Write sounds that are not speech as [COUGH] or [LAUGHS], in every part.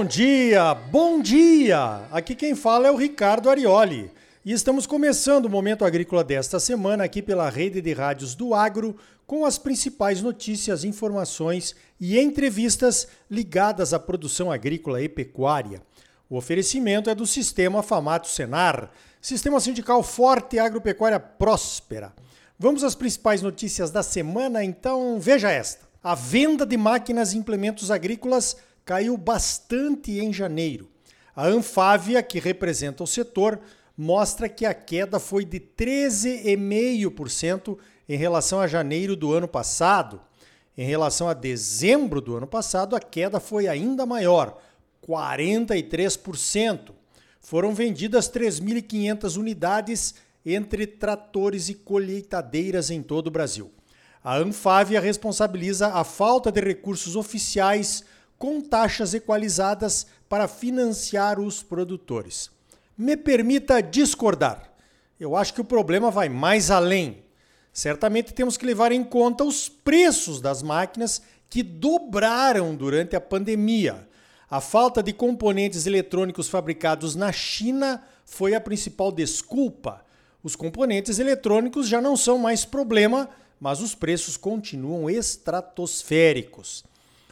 Bom dia, bom dia! Aqui quem fala é o Ricardo Arioli. E estamos começando o Momento Agrícola desta semana aqui pela rede de rádios do Agro, com as principais notícias, informações e entrevistas ligadas à produção agrícola e pecuária. O oferecimento é do Sistema Famato Senar, Sistema Sindical Forte e Agropecuária Próspera. Vamos às principais notícias da semana, então veja esta. A venda de máquinas e implementos agrícolas caiu bastante em janeiro. A Anfávia, que representa o setor, mostra que a queda foi de 13,5% em relação a janeiro do ano passado. Em relação a dezembro do ano passado, a queda foi ainda maior, 43%. Foram vendidas 3.500 unidades entre tratores e colheitadeiras em todo o Brasil. A Anfávia responsabiliza a falta de recursos oficiais com taxas equalizadas para financiar os produtores. Me permita discordar. Eu acho que o problema vai mais além. Certamente temos que levar em conta os preços das máquinas que dobraram durante a pandemia. A falta de componentes eletrônicos fabricados na China foi a principal desculpa. Os componentes eletrônicos já não são mais problema, mas os preços continuam estratosféricos.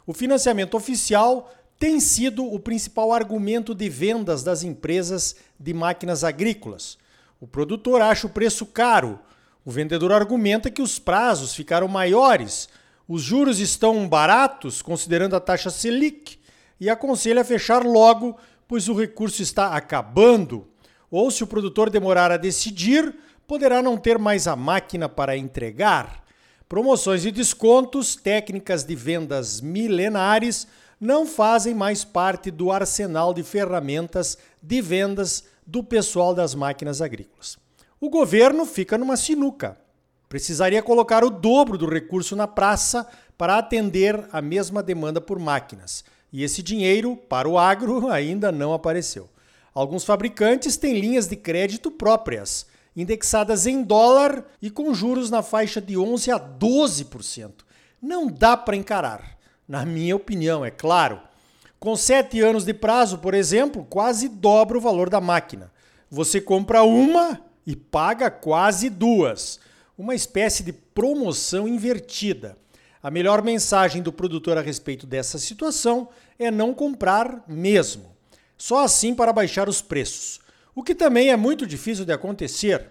O financiamento oficial tem sido o principal argumento de vendas das empresas de máquinas agrícolas. O produtor acha o preço caro, o vendedor argumenta que os prazos ficaram maiores, os juros estão baratos, considerando a taxa Selic, e aconselha fechar logo, pois o recurso está acabando. Ou, se o produtor demorar a decidir, poderá não ter mais a máquina para entregar. Promoções e descontos, técnicas de vendas milenares, não fazem mais parte do arsenal de ferramentas de vendas do pessoal das máquinas agrícolas o governo fica numa sinuca. Precisaria colocar o dobro do recurso na praça para atender a mesma demanda por máquinas. E esse dinheiro, para o agro, [LAUGHS] ainda não apareceu. Alguns fabricantes têm linhas de crédito próprias, indexadas em dólar e com juros na faixa de 11 a 12%. Não dá para encarar, na minha opinião, é claro. Com sete anos de prazo, por exemplo, quase dobra o valor da máquina. Você compra uma e paga quase duas. Uma espécie de promoção invertida. A melhor mensagem do produtor a respeito dessa situação é não comprar mesmo. Só assim para baixar os preços. O que também é muito difícil de acontecer.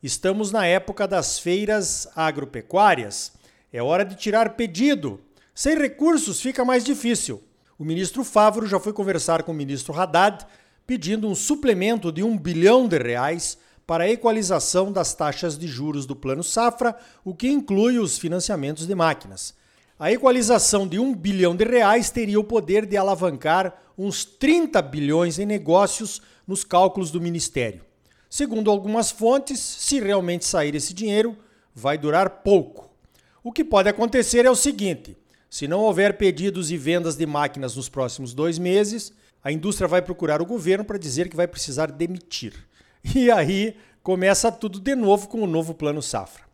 Estamos na época das feiras agropecuárias. É hora de tirar pedido. Sem recursos fica mais difícil. O ministro Favro já foi conversar com o ministro Haddad pedindo um suplemento de um bilhão de reais para a equalização das taxas de juros do Plano Safra, o que inclui os financiamentos de máquinas. A equalização de 1 bilhão de reais teria o poder de alavancar uns 30 bilhões em negócios nos cálculos do Ministério. Segundo algumas fontes, se realmente sair esse dinheiro, vai durar pouco. O que pode acontecer é o seguinte: se não houver pedidos e vendas de máquinas nos próximos dois meses, a indústria vai procurar o governo para dizer que vai precisar demitir. E aí começa tudo de novo com o novo Plano Safra.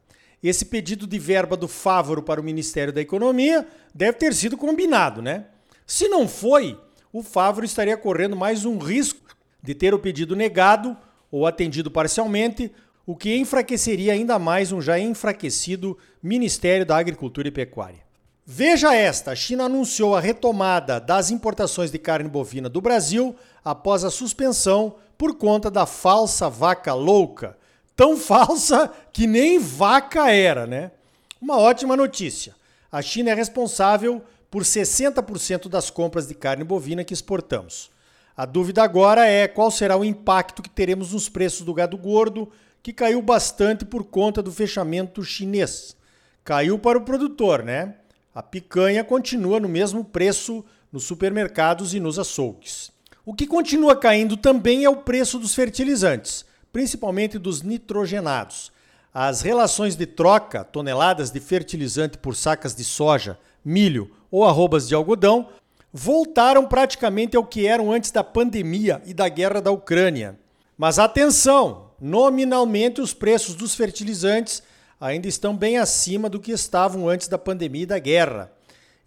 Esse pedido de verba do Fávoro para o Ministério da Economia deve ter sido combinado, né? Se não foi, o Fávoro estaria correndo mais um risco de ter o pedido negado ou atendido parcialmente, o que enfraqueceria ainda mais um já enfraquecido Ministério da Agricultura e Pecuária. Veja esta: a China anunciou a retomada das importações de carne bovina do Brasil após a suspensão por conta da falsa vaca louca. Tão [LAUGHS] falsa que nem vaca era, né? Uma ótima notícia. A China é responsável por 60% das compras de carne bovina que exportamos. A dúvida agora é qual será o impacto que teremos nos preços do gado gordo, que caiu bastante por conta do fechamento chinês. Caiu para o produtor, né? A picanha continua no mesmo preço nos supermercados e nos açougues. O que continua caindo também é o preço dos fertilizantes, principalmente dos nitrogenados. As relações de troca, toneladas de fertilizante por sacas de soja, milho ou arrobas de algodão, voltaram praticamente ao que eram antes da pandemia e da guerra da Ucrânia. Mas atenção, nominalmente os preços dos fertilizantes ainda estão bem acima do que estavam antes da pandemia e da guerra.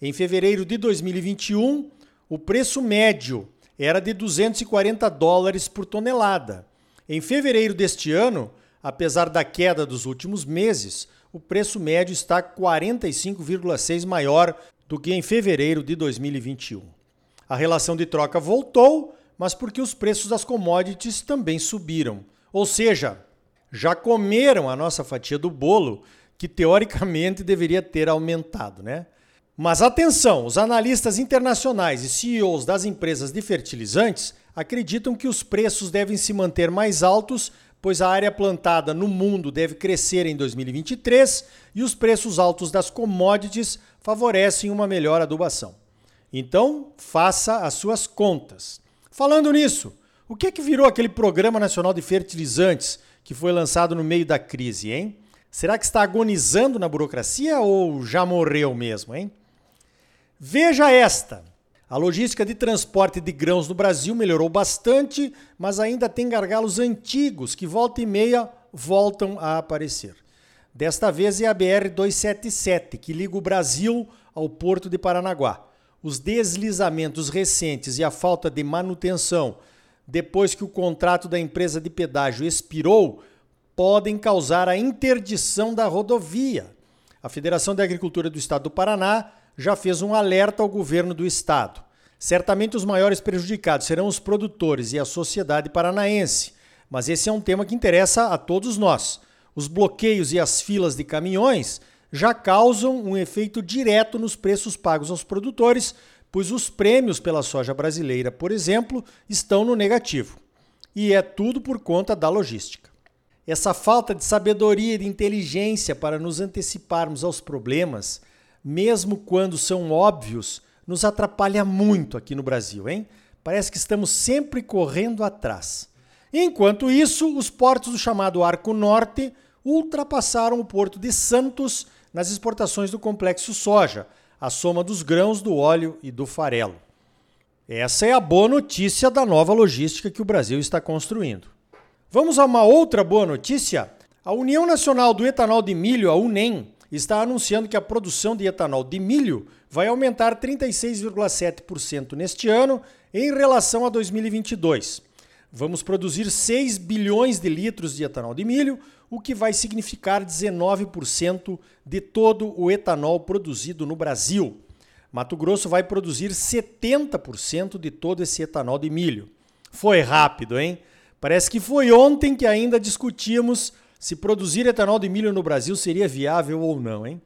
Em fevereiro de 2021, o preço médio era de 240 dólares por tonelada. Em fevereiro deste ano, apesar da queda dos últimos meses, o preço médio está 45,6 maior do que em fevereiro de 2021. A relação de troca voltou, mas porque os preços das commodities também subiram. Ou seja, já comeram a nossa fatia do bolo, que teoricamente deveria ter aumentado, né? Mas atenção, os analistas internacionais e CEOs das empresas de fertilizantes acreditam que os preços devem se manter mais altos, pois a área plantada no mundo deve crescer em 2023 e os preços altos das commodities favorecem uma melhor adubação. Então, faça as suas contas. Falando nisso, o que é que virou aquele Programa Nacional de Fertilizantes que foi lançado no meio da crise, hein? Será que está agonizando na burocracia ou já morreu mesmo, hein? Veja esta. A logística de transporte de grãos no Brasil melhorou bastante, mas ainda tem gargalos antigos que volta e meia voltam a aparecer. Desta vez é a BR 277, que liga o Brasil ao Porto de Paranaguá os deslizamentos recentes e a falta de manutenção depois que o contrato da empresa de pedágio expirou podem causar a interdição da rodovia. A Federação da Agricultura do Estado do Paraná já fez um alerta ao governo do estado. Certamente os maiores prejudicados serão os produtores e a sociedade paranaense, mas esse é um tema que interessa a todos nós. Os bloqueios e as filas de caminhões já causam um efeito direto nos preços pagos aos produtores, pois os prêmios pela soja brasileira, por exemplo, estão no negativo. E é tudo por conta da logística. Essa falta de sabedoria e de inteligência para nos anteciparmos aos problemas, mesmo quando são óbvios, nos atrapalha muito aqui no Brasil, hein? Parece que estamos sempre correndo atrás. Enquanto isso, os portos do chamado Arco Norte ultrapassaram o porto de Santos nas exportações do complexo soja, a soma dos grãos, do óleo e do farelo. Essa é a boa notícia da nova logística que o Brasil está construindo. Vamos a uma outra boa notícia? A União Nacional do Etanol de Milho, a UNEM, está anunciando que a produção de etanol de milho vai aumentar 36,7% neste ano em relação a 2022. Vamos produzir 6 bilhões de litros de etanol de milho, o que vai significar 19% de todo o etanol produzido no Brasil. Mato Grosso vai produzir 70% de todo esse etanol de milho. Foi rápido, hein? Parece que foi ontem que ainda discutíamos se produzir etanol de milho no Brasil seria viável ou não, hein?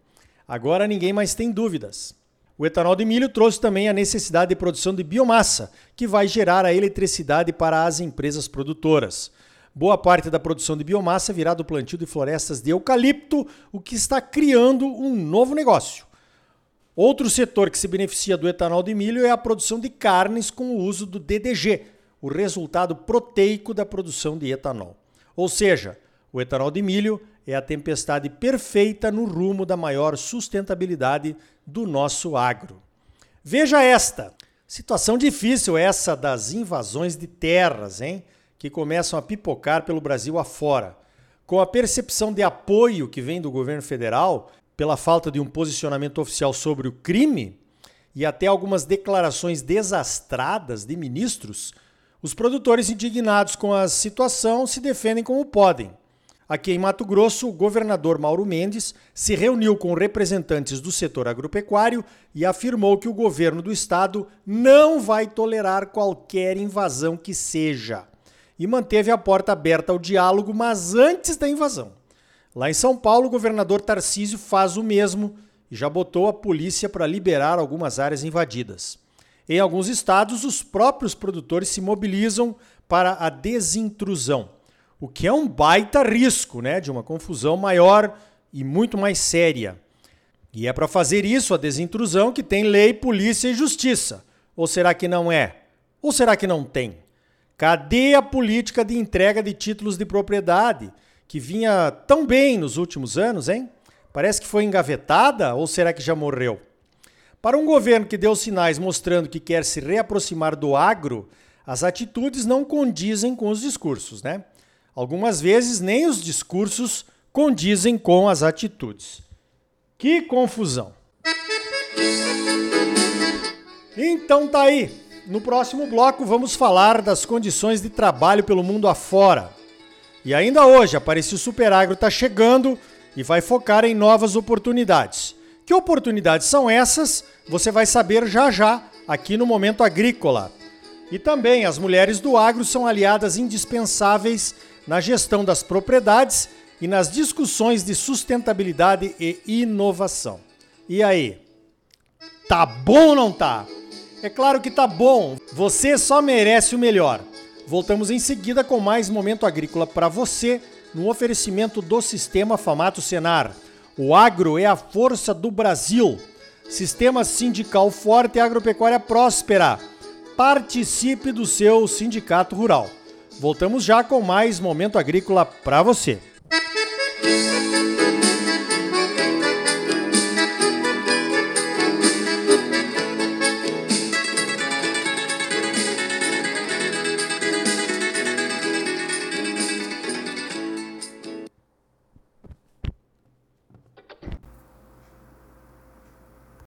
Agora ninguém mais tem dúvidas. O etanol de milho trouxe também a necessidade de produção de biomassa, que vai gerar a eletricidade para as empresas produtoras. Boa parte da produção de biomassa virá do plantio de florestas de eucalipto, o que está criando um novo negócio. Outro setor que se beneficia do etanol de milho é a produção de carnes com o uso do DDG, o resultado proteico da produção de etanol. Ou seja, o etanol de milho é a tempestade perfeita no rumo da maior sustentabilidade do nosso agro. Veja esta. Situação difícil essa das invasões de terras, hein? que começam a pipocar pelo Brasil afora. Com a percepção de apoio que vem do governo federal pela falta de um posicionamento oficial sobre o crime e até algumas declarações desastradas de ministros, os produtores indignados com a situação se defendem como podem. Aqui em Mato Grosso, o governador Mauro Mendes se reuniu com representantes do setor agropecuário e afirmou que o governo do estado não vai tolerar qualquer invasão que seja e manteve a porta aberta ao diálogo, mas antes da invasão. Lá em São Paulo, o governador Tarcísio faz o mesmo e já botou a polícia para liberar algumas áreas invadidas. Em alguns estados, os próprios produtores se mobilizam para a desintrusão, o que é um baita risco né, de uma confusão maior e muito mais séria. E é para fazer isso, a desintrusão, que tem lei, polícia e justiça. Ou será que não é? Ou será que não tem? Cadê a política de entrega de títulos de propriedade, que vinha tão bem nos últimos anos, hein? Parece que foi engavetada ou será que já morreu? Para um governo que deu sinais mostrando que quer se reaproximar do agro, as atitudes não condizem com os discursos, né? Algumas vezes nem os discursos condizem com as atitudes. Que confusão! Então tá aí. No próximo bloco vamos falar das condições de trabalho pelo mundo afora. E ainda hoje, Aparecido Superagro está chegando e vai focar em novas oportunidades. Que oportunidades são essas? Você vai saber já já aqui no Momento Agrícola. E também as mulheres do agro são aliadas indispensáveis na gestão das propriedades e nas discussões de sustentabilidade e inovação. E aí? Tá bom ou não tá? É claro que tá bom. Você só merece o melhor. Voltamos em seguida com mais momento agrícola para você no oferecimento do Sistema Famato Senar. O agro é a força do Brasil. Sistema sindical forte e agropecuária próspera. Participe do seu sindicato rural. Voltamos já com mais momento agrícola para você.